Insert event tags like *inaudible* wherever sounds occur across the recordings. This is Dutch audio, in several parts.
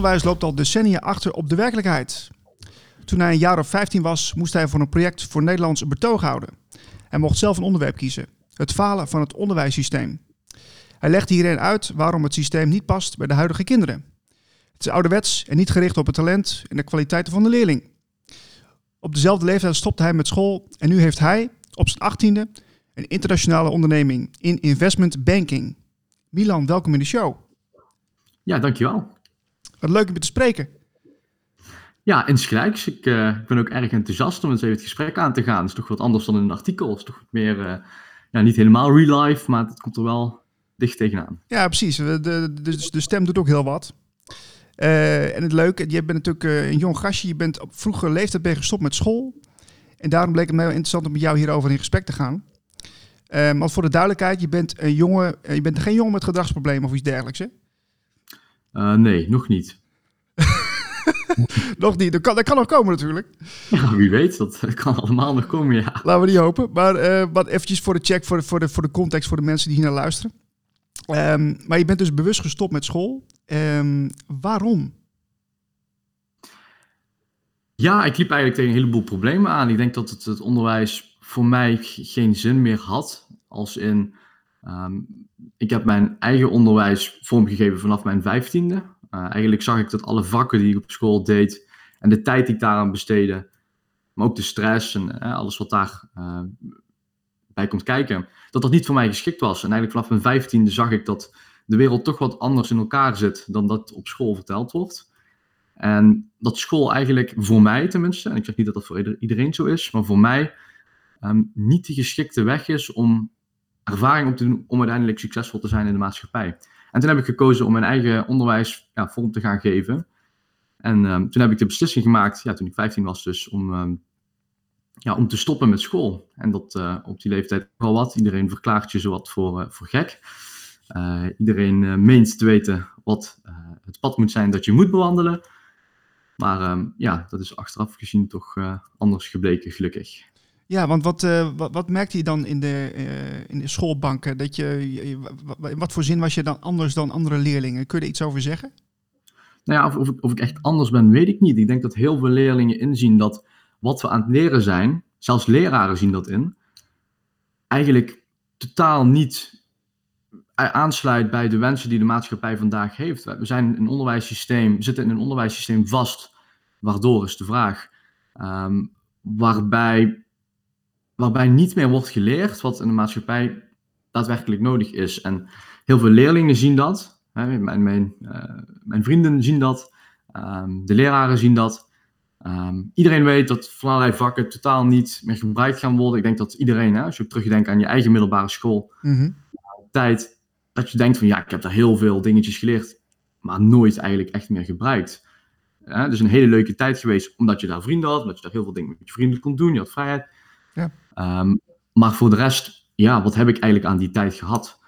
onderwijs loopt al decennia achter op de werkelijkheid. Toen hij een jaar of 15 was, moest hij voor een project voor Nederlands een betoog houden. Hij mocht zelf een onderwerp kiezen: het falen van het onderwijssysteem. Hij legde hierin uit waarom het systeem niet past bij de huidige kinderen. Het is ouderwets en niet gericht op het talent en de kwaliteiten van de leerling. Op dezelfde leeftijd stopte hij met school en nu heeft hij, op zijn achttiende, een internationale onderneming in investment banking. Milan, welkom in de show. Ja, dankjewel. Wat leuk om je te spreken. Ja, insgelijks. Ik uh, ben ook erg enthousiast om eens even het gesprek aan te gaan. Het is toch wat anders dan in een artikel. Het is toch meer, uh, ja, niet helemaal real life, maar het komt er wel dicht tegenaan. Ja, precies. De, de, de, de stem doet ook heel wat. Uh, en het leuke, je bent natuurlijk een jong gastje. Je bent op vroege leeftijd ben gestopt met school. En daarom bleek het mij heel interessant om met jou hierover in gesprek te gaan. Want voor de duidelijkheid, je bent een jongen, je bent geen jongen met gedragsproblemen of iets dergelijks, hè? Nee, nog niet. *laughs* nog niet. Dat kan, dat kan nog komen natuurlijk. Ja, wie weet. Dat *laughs* kan allemaal nog komen, ja. Laten we niet hopen. Maar, uh, maar eventjes voor de check, voor de, voor, de, voor de context, voor de mensen die hier naar luisteren. Um, maar je bent dus bewust gestopt met school. Um, waarom? Ja, ik liep eigenlijk tegen een heleboel problemen aan. Ik denk dat het, het onderwijs voor mij geen zin meer had. Als in, um, ik heb mijn eigen onderwijs vormgegeven vanaf mijn vijftiende. Uh, eigenlijk zag ik dat alle vakken die ik op school deed en de tijd die ik daaraan besteedde, maar ook de stress en uh, alles wat daar uh, bij komt kijken, dat dat niet voor mij geschikt was. En eigenlijk vanaf mijn vijftiende zag ik dat de wereld toch wat anders in elkaar zit dan dat op school verteld wordt. En dat school eigenlijk voor mij tenminste, en ik zeg niet dat dat voor iedereen zo is, maar voor mij um, niet de geschikte weg is om ervaring op te doen om uiteindelijk succesvol te zijn in de maatschappij. En toen heb ik gekozen om mijn eigen onderwijs ja, vorm te gaan geven. En um, toen heb ik de beslissing gemaakt, ja, toen ik 15 was dus, om, um, ja, om te stoppen met school. En dat uh, op die leeftijd wel wat. Iedereen verklaart je zowat voor, uh, voor gek. Uh, iedereen meent te weten wat het pad moet zijn dat je moet bewandelen. Maar um, ja, dat is achteraf gezien toch anders gebleken, gelukkig. Ja, want wat, wat, wat merkte je dan in de, in de schoolbanken? Dat je, in wat voor zin was je dan anders dan andere leerlingen? Kun je er iets over zeggen? Nou ja, of, of, ik, of ik echt anders ben, weet ik niet. Ik denk dat heel veel leerlingen inzien dat wat we aan het leren zijn, zelfs leraren zien dat in, eigenlijk totaal niet aansluit bij de wensen die de maatschappij vandaag heeft. We zijn een onderwijssysteem, zitten in een onderwijssysteem vast, waardoor is de vraag, um, waarbij, waarbij niet meer wordt geleerd wat in de maatschappij daadwerkelijk nodig is. En heel veel leerlingen zien dat, hè, mijn, mijn, uh, mijn vrienden zien dat, um, de leraren zien dat. Um, iedereen weet dat van allerlei vakken totaal niet meer gebruikt gaan worden. Ik denk dat iedereen, hè, als je terugdenkt aan je eigen middelbare school, mm -hmm. tijd dat je denkt van ja, ik heb daar heel veel dingetjes geleerd, maar nooit eigenlijk echt meer gebruikt. Ja, dus een hele leuke tijd geweest, omdat je daar vrienden had, omdat je daar heel veel dingen met je vrienden kon doen, je had vrijheid. Ja. Um, maar voor de rest, ja, wat heb ik eigenlijk aan die tijd gehad?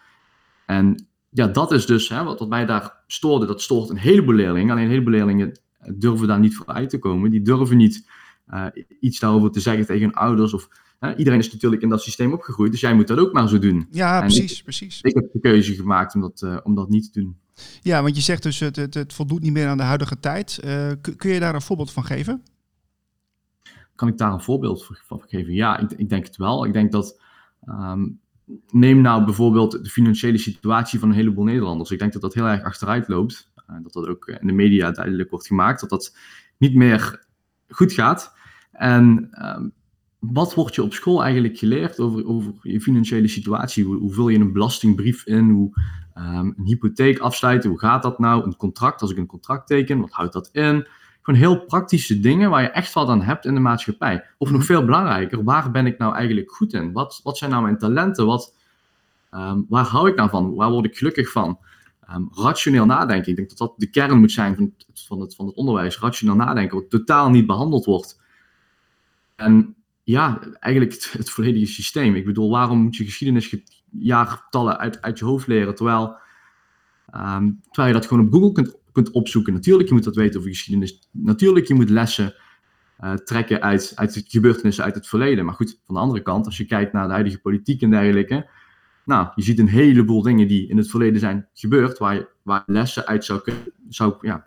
En ja, dat is dus hè, wat, wat mij daar stoorde. Dat stoort een heleboel leerlingen. Alleen een heleboel leerlingen durven daar niet voor uit te komen. Die durven niet uh, iets daarover te zeggen tegen hun ouders of iedereen is natuurlijk in dat systeem opgegroeid, dus jij moet dat ook maar zo doen. Ja, en precies, ik, precies. Ik heb de keuze gemaakt om dat, uh, om dat niet te doen. Ja, want je zegt dus het, het, het voldoet niet meer aan de huidige tijd. Kun je daar een voorbeeld van geven? Kan ik daar een voorbeeld van geven? Ja, ik, denk het wel. Ik denk dat. Um, neem nou bijvoorbeeld de financiële situatie van een heleboel Nederlanders. Ik denk dat dat heel erg achteruit loopt. Uh, dat dat ook in de media duidelijk wordt gemaakt. Dat dat niet meer goed gaat. En um, wat wordt je op school eigenlijk geleerd over, over je financiële situatie? Hoe, vul je een belastingbrief in? Hoe um, een hypotheek afsluiten? Hoe gaat dat nou? Een contract, als ik een contract teken, wat houdt dat in? Gewoon heel praktische dingen waar je echt wat aan hebt in de maatschappij. Of nog veel belangrijker, waar ben ik nou eigenlijk goed in? Wat, wat zijn nou mijn talenten? Wat, um, waar hou ik nou van? Waar word ik gelukkig van? Um, rationeel nadenken. Ik denk dat dat de kern moet zijn van het, van het, van het onderwijs. Rationeel nadenken, wat totaal niet behandeld wordt. En ja, eigenlijk het, het, volledige systeem. Ik bedoel, waarom moet je geschiedenisjaartallen uit, uit je hoofd leren, terwijl, um, terwijl je dat gewoon op Google kunt, kunt opzoeken. Natuurlijk, je moet dat weten over geschiedenis. Natuurlijk, je moet lessen uh, trekken uit, uit gebeurtenissen uit het verleden. Maar goed, van de andere kant, als je kijkt naar de huidige politiek en dergelijke, nou, je ziet een heleboel dingen die in het verleden zijn gebeurd, waar je, waar lessen uit zou kunnen, zou, ja,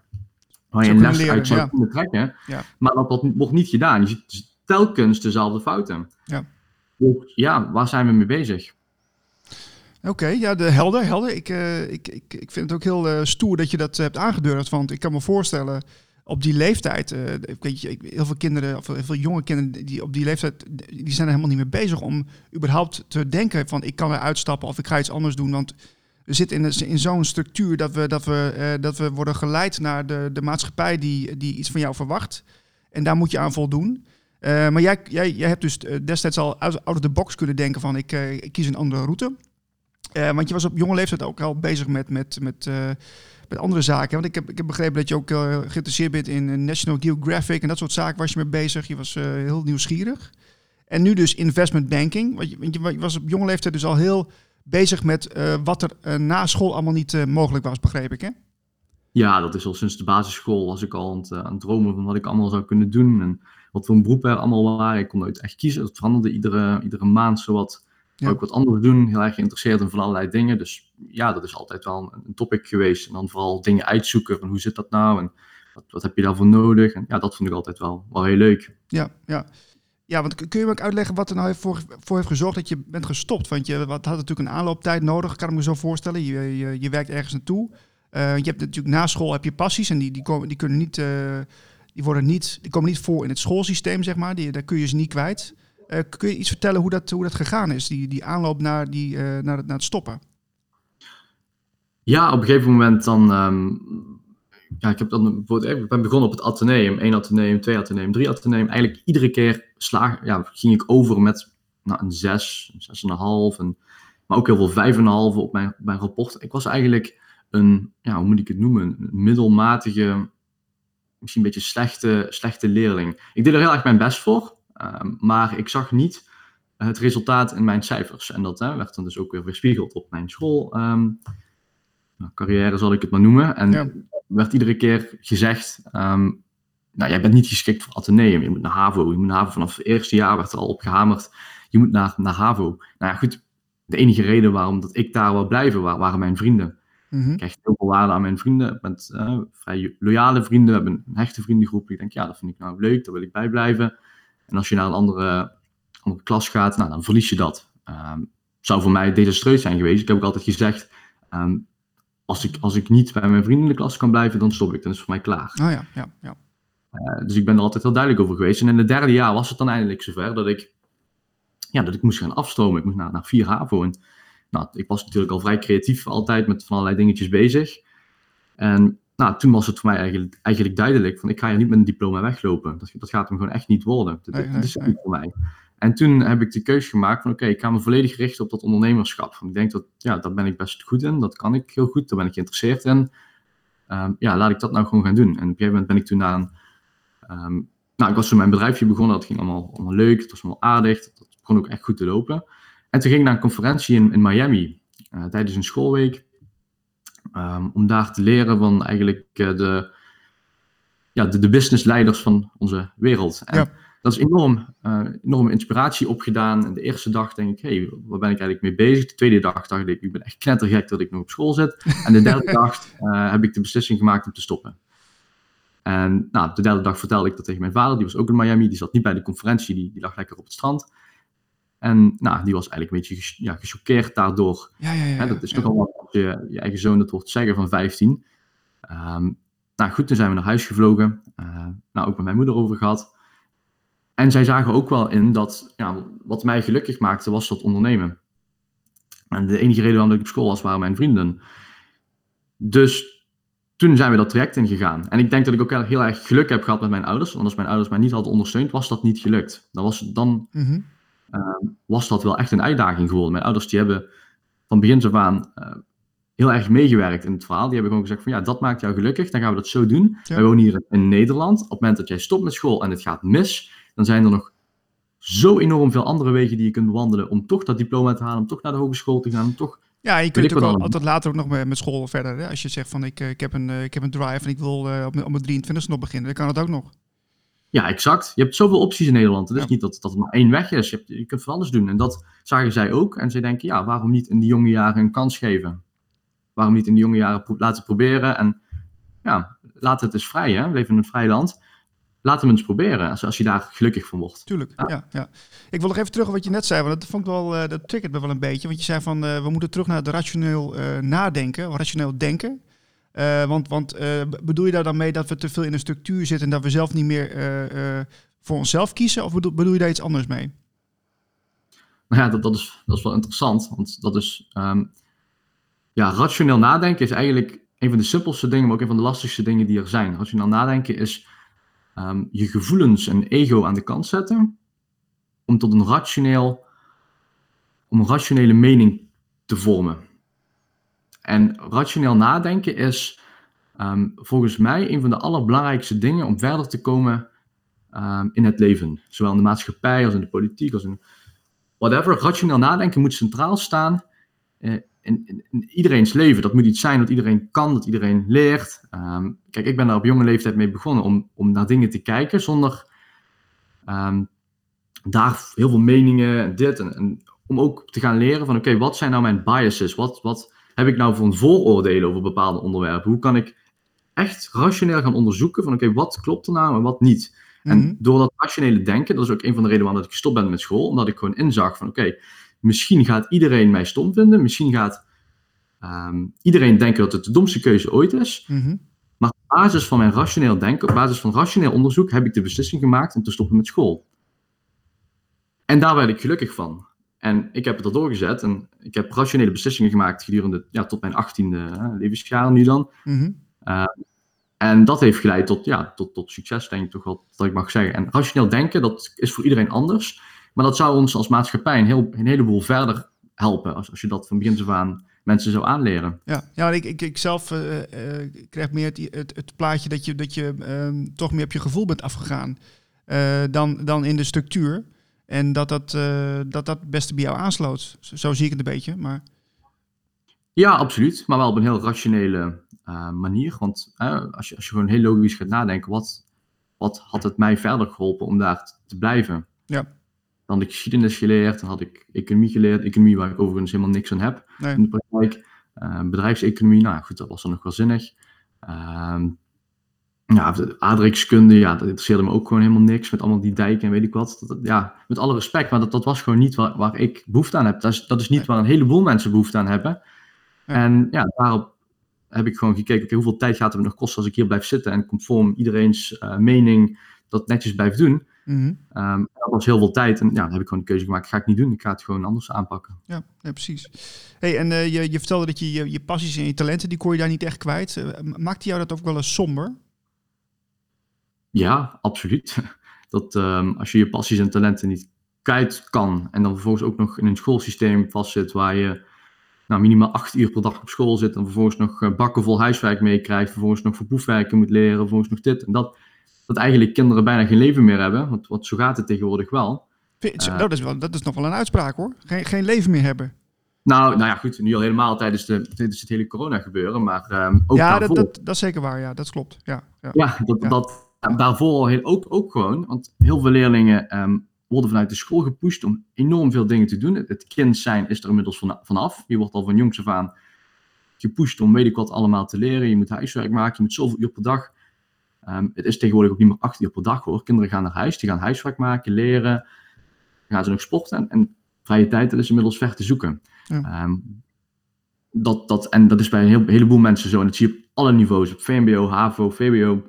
waar je een kunnen les leren, uit zou ja. kunnen trekken. Ja. Maar dat, dat wordt niet gedaan. Je ziet telkens dezelfde fouten. Ja. Dus ja, waar zijn we mee bezig? Oké, ja, de helder, helder. Ik, eh, ik, ik, ik vind het ook heel eh, stoer dat je dat hebt aangedurfd. Want ik kan me voorstellen, op die leeftijd, eh, weet je, heel veel kinderen, of heel veel jonge kinderen die op die leeftijd, die zijn er helemaal niet mee bezig om überhaupt te denken van ik kan weer uitstappen of ik ga iets anders doen. Want we zitten in, in zo'n structuur dat we, dat, we, dat we worden geleid naar de, de maatschappij die, die iets van jou verwacht. En daar moet je aan voldoen. Maar jij, jij, jij hebt dus destijds al out, of the box kunnen denken van ik, ik kies een andere route. Eh, want je was op jonge leeftijd ook al bezig met, met, met, eh, met andere zaken. Want ik heb, ik heb begrepen dat je ook eh, geïnteresseerd bent in National Geographic en dat soort zaken was je mee bezig. Je was heel nieuwsgierig. En nu dus investment banking. Want je, je, was op jonge leeftijd dus al heel bezig met wat er na school allemaal niet mogelijk was, begreep ik hè? Ja, dat is al sinds de basisschool was ik al aan het, aan het dromen van wat ik allemaal zou kunnen doen. En wat voor een beroep er allemaal waren. Ik kon nooit echt kiezen. Het veranderde iedere, iedere maand zowat. Ja. Ook wat anders doen. Heel erg geïnteresseerd in van allerlei dingen. Dus ja, dat is altijd wel een, een topic geweest. En dan vooral dingen uitzoeken van hoe zit dat nou? En wat, wat heb je daarvoor nodig? En ja, dat vond ik altijd wel, wel heel leuk. Ja, ja. Ja, want kun je me ook uitleggen wat er nou voor, voor heeft gezorgd dat je bent gestopt? Want je wat, had natuurlijk een aanlooptijd nodig, kan ik me zo voorstellen. Je, je, je werkt ergens naartoe. Eh, je hebt natuurlijk na school heb je passies en die, die, komen, die kunnen niet, eh, die worden niet, die komen niet voor in het schoolsysteem, zeg maar. Die, daar kun je ze niet kwijt. Eh, kun je iets vertellen hoe dat, hoe dat gegaan is, die, die aanloop naar, die, eh, naar, het, naar het stoppen? Ja, op een gegeven moment dan. ehm, ja, ik heb dan bijvoorbeeld, ik ben begonnen op het Atheneum. één Atheneum, twee Atheneum, drie Atheneum. Eigenlijk iedere keer slaag, ja, ging ik over met nou, een 6, een 6,5. En, maar ook heel veel 5,5 op mijn, op mijn rapport. Ik was eigenlijk een, ja, hoe moet ik het noemen? Een middelmatige, misschien een beetje slechte, slechte leerling. Ik deed er heel erg mijn best voor. Ehm, maar ik zag niet het resultaat in mijn cijfers. En dat hè, werd dan dus ook weer weerspiegeld op mijn school. ehm, nou, carrière zal ik het maar noemen. En Ja. werd iedere keer gezegd, ehm, nou, jij bent niet geschikt voor Atheneum, je moet naar HAVO. Je moet naar HAVO. Vanaf het eerste jaar werd er al op gehamerd, je moet naar, naar HAVO. Nou ja, goed, de enige reden waarom dat ik daar wil blijven, wa- waren mijn vrienden. Mhm. Ik krijg heel veel waarde aan mijn vrienden. Ik ben eh, vrij loyale vrienden, we hebben een hechte vriendengroep. Ik denk, ja, dat vind ik nou leuk, daar wil ik bij blijven. En als je naar een andere, andere klas gaat, nou, dan verlies je dat. Ehm zou voor mij desastreus zijn geweest. Ik heb ook altijd gezegd, ehm, als, ik, als ik niet bij mijn vrienden in de klas kan blijven, dan stop ik. Dan is het voor mij klaar. Oh ja, ja, ja. Eh, dus ik ben er altijd heel duidelijk over geweest. En in het derde jaar was het dan eindelijk zover dat ik, ja, dat ik moest gaan afstromen. Ik moest naar, naar 4 HAVO. En nou, ik was natuurlijk al vrij creatief altijd met van allerlei dingetjes bezig. En nou, toen was het voor mij eigenlijk, eigenlijk duidelijk van ik ga hier niet met een diploma weglopen. Dat, dat gaat hem gewoon echt niet worden. Dat, is het niet voor mij. En toen heb ik de keuze gemaakt van oké, ik ga me volledig richten op dat ondernemerschap. Want ik denk dat, ja, daar ben ik best goed in. Dat kan ik heel goed. Daar ben ik geïnteresseerd in. Ehm, ja, laat ik dat nou gewoon gaan doen. En op een gegeven moment ben ik toen naar een... ehm, nou, ik was toen mijn bedrijfje begonnen. Dat ging allemaal, allemaal leuk. Het was allemaal aardig. Dat begon ook echt goed te lopen. En toen ging ik naar een conferentie in, in Miami. eh, tijdens een schoolweek. Ehm, om daar te leren van eigenlijk eh, de, ja, de, de businessleiders van onze wereld. En Ja. dat is enorm, eh, enorme inspiratie opgedaan. En de eerste dag denk ik, hé, hey, waar ben ik eigenlijk mee bezig? De tweede dag dacht ik, ik ben echt knettergek dat ik nog op school zit. En de derde *laughs* dag eh, heb ik de beslissing gemaakt om te stoppen. En nou, de derde dag vertelde ik dat tegen mijn vader. Die was ook in Miami. Die zat niet bij de conferentie. Die, die lag lekker op het strand. En nou, die was eigenlijk een beetje ja, gechoqueerd daardoor. Ja, ja, ja. Dat is toch al wat als je je eigen zoon het hoort zeggen van 15. Ehm, nou goed, toen zijn we naar huis gevlogen. Eh, nou, ook met mijn moeder over gehad. En zij zagen ook wel in dat ja, wat mij gelukkig maakte was dat ondernemen. En de enige reden waarom ik op school was, waren mijn vrienden. Dus toen zijn we dat traject ingegaan. En ik denk dat ik ook heel- erg geluk heb gehad met mijn ouders. Want als mijn ouders mij niet hadden ondersteund, was dat niet gelukt. Dan was, dan Mhm. was dat wel echt een uitdaging geworden. Mijn ouders die hebben van begin af aan eh, heel erg meegewerkt in het verhaal. Die hebben gewoon gezegd van ja, dat maakt jou gelukkig, dan gaan we dat zo doen. Ja. Wij wonen hier in Nederland. Op het moment dat jij stopt met school en het gaat mis, dan zijn er nog zo enorm veel andere wegen die je kunt wandelen om toch dat diploma te halen, om toch naar de hogeschool te gaan, om toch... Ja, je kunt ook al- altijd later ook nog met, school verder. Hè? Als je zegt van ik, eh, ik, heb een, eh, ik heb een drive en ik wil eh, op, mijn- op mijn 23 nog beginnen, dan kan het ook nog. Ja, exact. Je hebt zoveel opties in Nederland. Het is Ja. niet dat, dat er maar één weg is. Je, hebt, je kunt van alles doen. En dat zagen zij ook. En zij denken, ja, waarom niet in die jonge jaren een kans geven? Waarom niet in die jonge jaren pro- laten proberen? En ja, laat het eens vrij, hè? we leven in een vrij land. Laat hem eens proberen, als, als je daar gelukkig van wordt. Tuurlijk, ja. ja. Ik wil nog even terug op wat je net zei, want dat vond ik wel, uh, dat triggert me wel een beetje. Want je zei van, uh, we moeten terug naar het rationeel uh, nadenken, rationeel denken. want want bedoel je daar dan mee dat we te veel in een structuur zitten en dat we zelf niet meer voor onszelf kiezen? Of bedoel, bedoel je daar iets anders mee? Nou ja, dat, dat, is, dat is wel interessant, want dat is... Um, ja, rationeel nadenken is eigenlijk een van de simpelste dingen, maar ook een van de lastigste dingen die er zijn. Rationeel nadenken is um, je gevoelens en ego aan de kant zetten om tot een rationeel, om een rationele mening te vormen. En rationeel nadenken is um, volgens mij een van de allerbelangrijkste dingen om verder te komen um, in het leven. Zowel in de maatschappij als in de politiek, als in whatever. Rationeel nadenken moet centraal staan uh, in, in, iedereen's leven. Dat moet iets zijn dat iedereen kan, dat iedereen leert. Ehm, kijk, ik ben daar op jonge leeftijd mee begonnen om, om naar dingen te kijken zonder ehm, daar heel veel meningen en dit. En, en om ook te gaan leren van oké, wat zijn nou mijn biases? Wat, wat heb ik nou voor een vooroordelen over bepaalde onderwerpen? Hoe kan ik echt rationeel gaan onderzoeken van oké, wat klopt er nou en wat niet? En mhm. door dat rationele denken, dat is ook een van de redenen waarom ik gestopt ben met school, omdat ik gewoon inzag van oké, Misschien gaat iedereen mij stom vinden. Misschien gaat um, iedereen denken dat het de domste keuze ooit is. Mhm. Maar op basis van mijn rationeel denken, op basis van rationeel onderzoek, heb ik de beslissing gemaakt om te stoppen met school. En daar werd ik gelukkig van. En ik heb het erdoor gezet en ik heb rationele beslissingen gemaakt gedurende, ja, tot mijn achttiende uh, levensjaar nu dan. Mhm. Uh, en dat heeft geleid tot, ja, tot, tot succes, denk ik toch wel dat ik mag zeggen. En rationeel denken, dat is voor iedereen anders. Maar dat zou ons als maatschappij een, heel, een heleboel verder helpen. Als, als je dat van begin af aan mensen zou aanleren. Ja, ja ik, ik, ik zelf uh, uh, krijg meer het, het, het, plaatje dat je, dat je uh, toch meer op je gevoel bent afgegaan uh, dan, dan in de structuur. En dat dat, dat dat het beste bij jou aansloot. Zo, zo, zie ik het een beetje. Maar... Ja, absoluut. Maar wel op een heel rationele manier. Want als, je, als je gewoon heel logisch gaat nadenken, wat, wat had het mij verder geholpen om daar te blijven? Ja. Dan had ik geschiedenis geleerd, dan had ik economie geleerd. Economie waar ik overigens helemaal niks aan heb in de praktijk. Uh, bedrijfseconomie, nou goed, dat was dan nog wel zinnig. Uh, ja, aardrijkskunde, ja, dat interesseerde me ook gewoon helemaal niks. Met allemaal die dijken en weet ik wat. Dat, ja, met alle respect, maar dat, dat was gewoon niet waar, waar ik behoefte aan heb. Dat is, dat is niet waar een heleboel mensen behoefte aan hebben. En ja, daarop heb ik gewoon gekeken, okay, hoeveel tijd gaat het me nog kosten als ik hier blijf zitten en conform iedereen's uh, mening dat netjes blijf doen. Mm dat was heel veel tijd en ja, dan heb ik gewoon de keuze gemaakt, dat ga ik niet doen, ik ga het gewoon anders aanpakken. Ja, ja precies. Hey, en uh, je, je vertelde dat je, je, je passies en je talenten, die kon je daar niet echt kwijt. Uh, maakte jou dat ook wel eens somber? Ja, absoluut. *laughs* Dat um, als je je passies en talenten niet kwijt kan en dan vervolgens ook nog in een schoolsysteem vastzit waar je nou, minimaal acht uur per dag op school zit en vervolgens nog bakken vol huiswerk meekrijgt, vervolgens nog voor proefwerken moet leren, vervolgens nog dit en dat dat eigenlijk kinderen bijna geen leven meer hebben. Want, want zo gaat het tegenwoordig wel. Uh, dat, is wel dat is nog wel een uitspraak hoor. Geen, geen leven meer hebben. Nou, nou ja, goed. Nu al helemaal tijdens, de, tijdens het hele corona gebeuren. Maar um, ook ja, dat, dat, dat, is zeker waar. Ja, dat klopt. Ja, ja. ja dat, dat daarvoor al heel, ook, ook gewoon. Want heel veel leerlingen um, worden vanuit de school gepusht om enorm veel dingen te doen. Het, kind zijn is er inmiddels van, vanaf. Je wordt al van jongs af aan gepusht om weet ik wat allemaal te leren. Je moet huiswerk maken. Je moet zoveel uur per dag Um, het is tegenwoordig ook niet meer acht uur per dag hoor. Kinderen gaan naar huis, die gaan huiswerk maken, leren. Dan gaan ze nog sporten. En, vrije tijd dat is inmiddels ver te zoeken. Ehm, dat, dat, en dat is bij een, heel, heleboel mensen zo. En dat zie je op alle niveaus. Op VMBO, HAVO, VWO.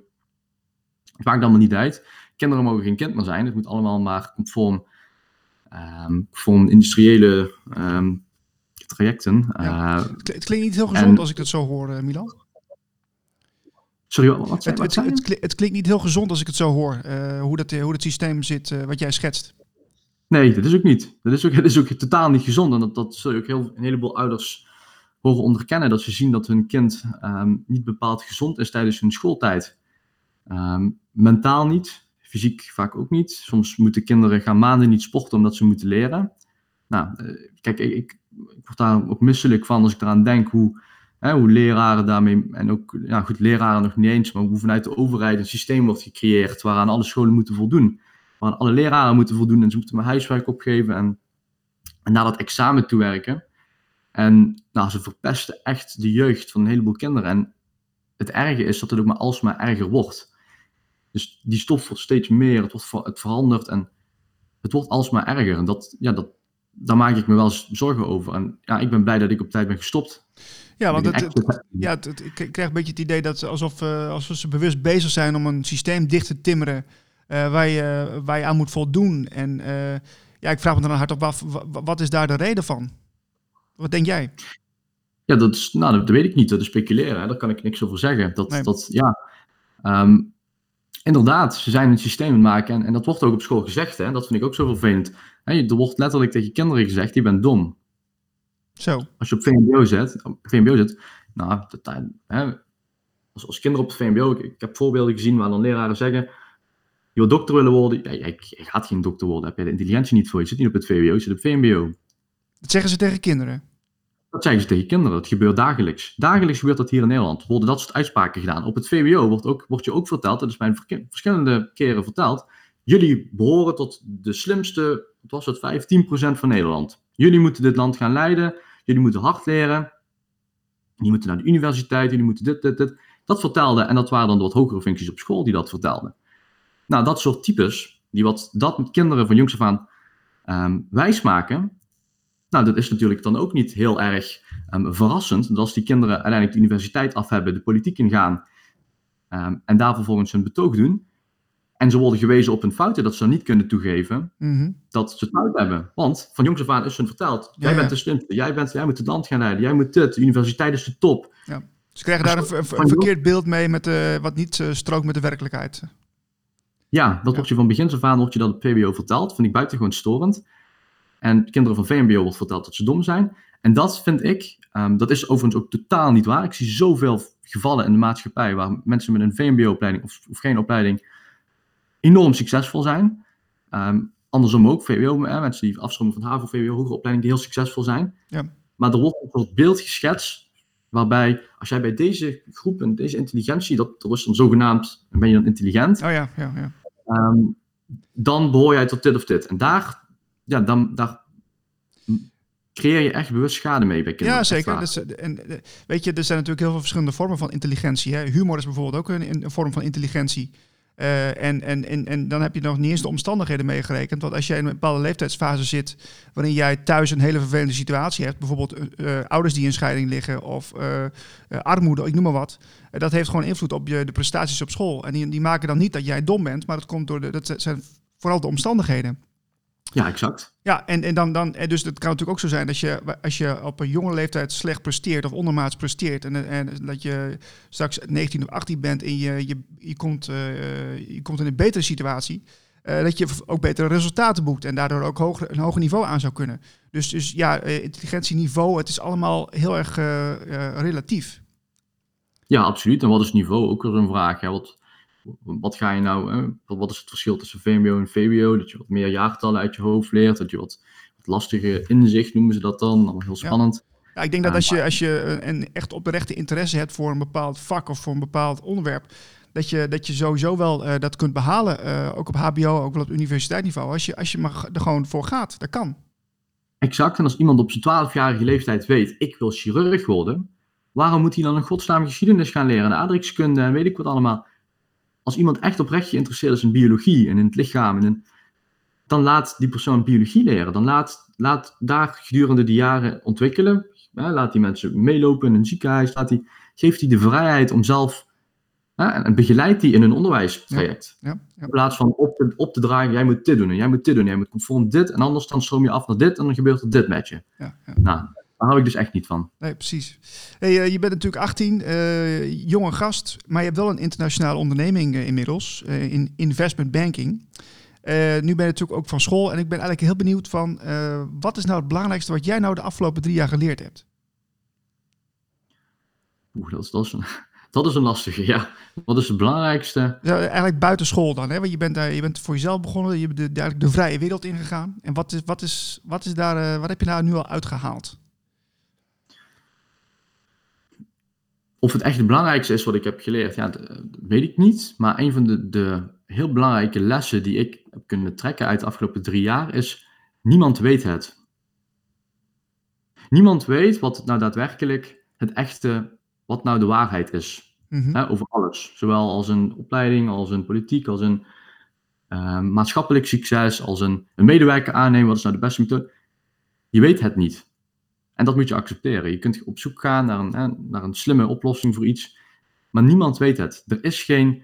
Het maakt allemaal niet uit. Kinderen mogen geen kind meer zijn. Het moet allemaal maar conform, um, conform industriële trajecten. Ja. Uh, het klinkt niet heel gezond als ik dat zo hoor, eh, Milan. Sorry, wat, het, het, het, het, klinkt niet heel gezond als ik het zo hoor, uh, hoe, dat, hoe dat systeem zit, uh, wat jij schetst. Nee, dat is ook niet. Dat is ook, *laughs* dat is ook totaal niet gezond. En dat, dat zul je ook heel, een heleboel ouders horen onderkennen. Dat ze zien dat hun kind um, niet bepaald gezond is tijdens hun schooltijd. Um, mentaal niet, fysiek vaak ook niet. Soms moeten kinderen gaan maanden niet sporten omdat ze moeten leren. Nou, uh, kijk, ik, ik word daar ook misselijk van als ik eraan denk hoe hoe leraren daarmee, en ook goed, leraren nog niet eens, maar hoe vanuit de overheid een systeem wordt gecreëerd waaraan alle scholen moeten voldoen. Waaraan alle leraren moeten voldoen en ze moeten mijn huiswerk opgeven en, en naar dat examen toe werken. En nou, ze verpesten echt de jeugd van een heleboel kinderen. En het erge is dat het ook maar alsmaar erger wordt. Dus die stof wordt steeds meer, het, wordt, het verandert en het wordt alsmaar erger. En dat, ja, dat, daar maak ik me wel zorgen over. En ja, ik ben blij dat ik op tijd ben gestopt. Ja, want het, ja, het, ik krijg een beetje het idee dat alsof, uh, alsof ze bewust bezig zijn om een systeem dicht te timmeren uh, waar, je, waar je aan moet voldoen. En uh, ja, ik vraag me dan hardop af, wat is daar de reden van? Wat denk jij? Ja, dat, is, nou, dat weet ik niet. Dat is speculeren. Hè. Daar kan ik niks over zeggen. Dat, dat, ja, um, inderdaad, ze zijn een systeem aan het maken. En, en dat wordt ook op school gezegd. Hè. Dat vind ik ook zo vervelend. Hè, er wordt letterlijk tegen kinderen gezegd, je bent dom. Zo. Als je op VMBO zit, op VMBO zit nou, dat, hè, als, als kinderen op het VMBO, ik, ik, heb voorbeelden gezien waar dan leraren zeggen, je wil dokter willen worden, ja, je, gaat geen dokter worden, heb je de intelligentie niet voor, je zit niet op het VWO, je zit op VMBO. Dat zeggen ze tegen kinderen? Dat zeggen ze tegen kinderen, dat gebeurt dagelijks. Dagelijks gebeurt dat hier in Nederland, worden dat soort uitspraken gedaan. Op het VWO wordt, ook, wordt je ook verteld, dat is mij verschillende keren verteld, jullie behoren tot de slimste, wat was het, 15% van Nederland. Jullie moeten dit land gaan leiden, jullie moeten hard leren, jullie moeten naar de universiteit, jullie moeten dit, dit, dit. Dat vertelde, en dat waren dan de wat hogere functies op school die dat vertelden. Nou, dat soort types, die wat dat met kinderen van jongs af aan um, wijsmaken, nou, dat is natuurlijk dan ook niet heel erg um, verrassend, dat als die kinderen uiteindelijk de universiteit af hebben, de politiek ingaan, um, en daar vervolgens hun betoog doen, en ze worden gewezen op hun fouten dat ze niet kunnen toegeven mhm. dat ze het fout hebben. Want van jongs af aan is hun verteld: jij bent de slimste, jij, bent, jij moet het land gaan leiden, jij moet dit, de universiteit is de top. Ja. Ze krijgen daar een, een, verkeerd beeld mee met, uh, wat niet uh, strookt met de werkelijkheid. Ja, dat ja. wordt je van begin af aan wordt je dat op VBO verteld. Vind ik buitengewoon storend. En kinderen van VMBO wordt verteld dat ze dom zijn. En dat vind ik, um, dat is overigens ook totaal niet waar. Ik zie zoveel gevallen in de maatschappij waar mensen met een VMBO-opleiding of, of geen opleiding enorm succesvol zijn. Um, andersom ook, VWO, mensen die afstromen van HAVO, VWO, hogere opleiding, die heel succesvol zijn. Ja. Maar er wordt een soort beeld geschetst, waarbij als jij bij deze groep en deze intelligentie, dat, dat is dan zogenaamd, ben je dan intelligent, oh ja, ja, ja. Um, dan behoor jij tot dit of dit. En daar, ja, dan, daar creëer je echt bewust schade mee bij kinderen. Ja, zeker. Dus, en, weet je, er zijn natuurlijk heel veel verschillende vormen van intelligentie. Hè? Humor is bijvoorbeeld ook een, een vorm van intelligentie. Uh, en, en, en, en dan heb je nog niet eens de omstandigheden meegerekend. Want als jij in een bepaalde leeftijdsfase zit, waarin jij thuis een hele vervelende situatie hebt, bijvoorbeeld uh, ouders die in scheiding liggen of armoede, ik noem maar wat. dat heeft gewoon invloed op je, de prestaties op school. En die, die maken dan niet dat jij dom bent, maar dat komt door de, dat zijn vooral de omstandigheden. Ja, exact. Ja, en, en dan, dan, en dus het kan natuurlijk ook zo zijn dat je, als je op een jonge leeftijd slecht presteert of ondermaats presteert, en, en dat je straks 19 of 18 bent en je, je, je, komt, uh, je komt in een betere situatie, uh, dat je ook betere resultaten boekt en daardoor ook hoger, een hoger niveau aan zou kunnen. Dus, dus ja, intelligentieniveau, het is allemaal heel erg relatief. Ja, absoluut. En wat is niveau? Ook weer een vraag. Hè? Wat, wat ga je nou, hè? wat is het verschil tussen VMBO en VWO? Dat je wat meer jaartallen uit je hoofd leert, dat je wat, wat lastige inzicht noemen ze dat dan, allemaal heel spannend. Ja. ja ik denk dat als je, als je een echt oprechte interesse hebt voor een bepaald vak of voor een bepaald onderwerp, dat je, dat je sowieso wel uh, dat kunt behalen, uh, ook op HBO, ook wel op universiteitsniveau, als je, als je maar er gewoon voor gaat. Dat kan. Exact, en als iemand op zijn 12-jarige leeftijd weet, ik wil chirurg worden, waarom moet hij dan een godsnaam geschiedenis gaan leren, en aardrijkskunde en weet ik wat allemaal? Als iemand echt oprecht geïnteresseerd is in biologie en in het lichaam, en dan laat die persoon biologie leren. Dan laat, laat daar gedurende de jaren ontwikkelen. Hè, laat die mensen meelopen in een ziekenhuis. Laat die, geeft die de vrijheid om zelf. Hè, en, begeleidt die in een onderwijstraject. Ja, ja, ja. In plaats van op te, op te dragen: jij moet dit doen en jij moet dit doen. Jij moet conform dit. En anders dan stroom je af naar dit en dan gebeurt er dit met je. Nou, daar hou ik dus echt niet van. Nee, precies. Hey, uh, je bent natuurlijk 18, uh, eh, jonge gast, maar je hebt wel een internationale onderneming uh, inmiddels in investment banking. nu ben je natuurlijk ook van school en ik ben eigenlijk heel benieuwd van wat is nou het belangrijkste wat jij nou de afgelopen drie jaar geleerd hebt? Oeh, dat is, dat is, een, *laughs* dat is een lastige, ja. Wat is het belangrijkste? Ja, eigenlijk buiten school dan, hè? want je bent, je bent voor jezelf begonnen, je bent de, de, de vrije wereld ingegaan. En wat, is, wat, is, wat, is daar, wat heb je daar nu al uitgehaald? Of het echt het belangrijkste is wat ik heb geleerd, ja, dat weet ik niet. Maar een van de, de heel belangrijke lessen die ik heb kunnen trekken uit de afgelopen drie jaar is: niemand weet het. Niemand weet wat nou daadwerkelijk het echte, wat nou de waarheid is. Mhm. Hè, over alles. Zowel als een opleiding, als een politiek, als een eh, maatschappelijk succes, als een, een medewerker aannemen. Wat is nou de beste methode? Je weet het niet. En dat moet je accepteren. Je kunt op zoek gaan naar een, naar een slimme oplossing voor iets. Maar niemand weet het. Er is geen.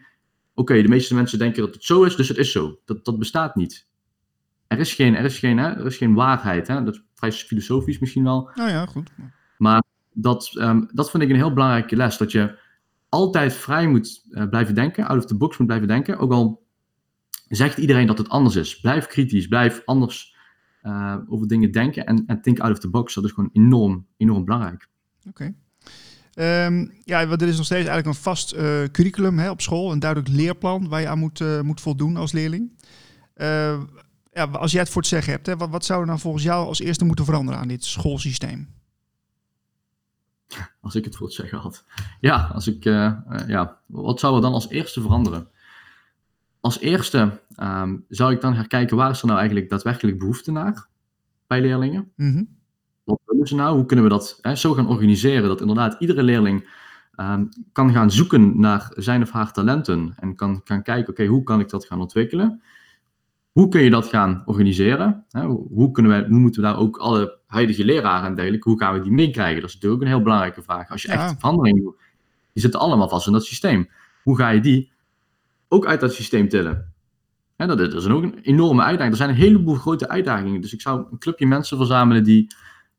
Oké, de meeste mensen denken dat het zo is, dus het is zo. Dat, dat bestaat niet. Er is geen, er is geen, hè, er is geen waarheid. Hè? Dat is vrij filosofisch misschien wel. Nou ja, goed. Maar dat, ehm, dat vind ik een heel belangrijke les. Dat je altijd vrij moet eh, blijven denken, out of the box moet blijven denken. Ook al zegt iedereen dat het anders is. Blijf kritisch, blijf anders eh, over dingen denken en, en think out of the box. Dat is gewoon enorm, enorm belangrijk. Oké. Ehm, ja, want er is nog steeds eigenlijk een vast eh, curriculum hè, op school, een duidelijk leerplan waar je aan moet, eh, moet voldoen als leerling. Ja, als jij het voor het zeggen hebt, hè, wat, wat zou er nou volgens jou als eerste moeten veranderen aan dit schoolsysteem? Als ik het voor het zeggen had. Ja, als ik, ja, wat zou er dan als eerste veranderen? Als eerste ehm, zou ik dan gaan kijken waar is er nou eigenlijk daadwerkelijk behoefte naar bij leerlingen? Mhm. Wat willen ze nou? Hoe kunnen we dat hè, zo gaan organiseren dat inderdaad iedere leerling ehm, kan gaan zoeken naar zijn of haar talenten en kan gaan kijken, oké, hoe kan ik dat gaan ontwikkelen? Hoe kun je dat gaan organiseren? Hè, hoe, hoe kunnen wij, hoe moeten we daar ook alle huidige leraren en dergelijke, hoe gaan we die meekrijgen? Dat is natuurlijk ook een heel belangrijke vraag. Als je Ja. echt verandering doet, die zitten allemaal vast in dat systeem. Hoe ga je die ook uit dat systeem tillen? Dat, is- dat is ook een enorme uitdaging. Er zijn een heleboel grote uitdagingen. Dus ik zou een clubje mensen verzamelen die,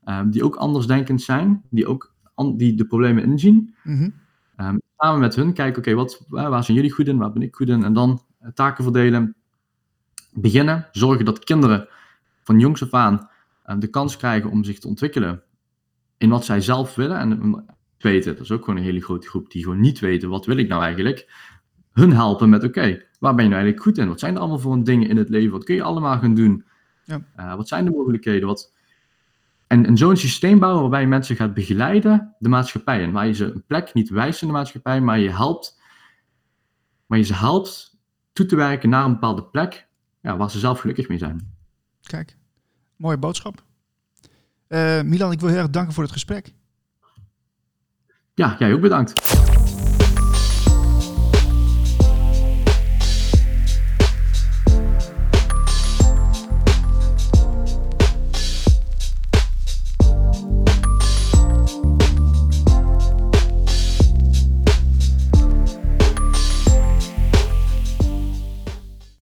ehm, die ook andersdenkend zijn, die ook an- die de problemen inzien. Mhm. Ehm, samen met hun kijken, oké, wat waar waar zijn jullie goed in, waar ben ik goed in? En dan eh, taken verdelen, beginnen, zorgen dat kinderen van jongs af aan eh, de kans krijgen om zich te ontwikkelen in wat zij zelf willen en weten. Dat is ook gewoon een hele grote groep die gewoon niet weten, wat wil ik nou eigenlijk? Hun helpen met, oké, waar ben je nou eigenlijk goed in? Wat zijn er allemaal voor dingen in het leven? Wat kun je allemaal gaan doen? Ja. Eh, wat zijn de mogelijkheden? Wat... En, en zo'n systeem bouwen waarbij je mensen gaat begeleiden, de maatschappij in. Waar je ze een plek niet wijst in de maatschappij, maar je helpt, maar je ze helpt toe te werken naar een bepaalde plek ja, waar ze zelf gelukkig mee zijn. Kijk, mooie boodschap. Eh, Milan, ik wil heel erg danken voor het gesprek. Ja, jij ook bedankt.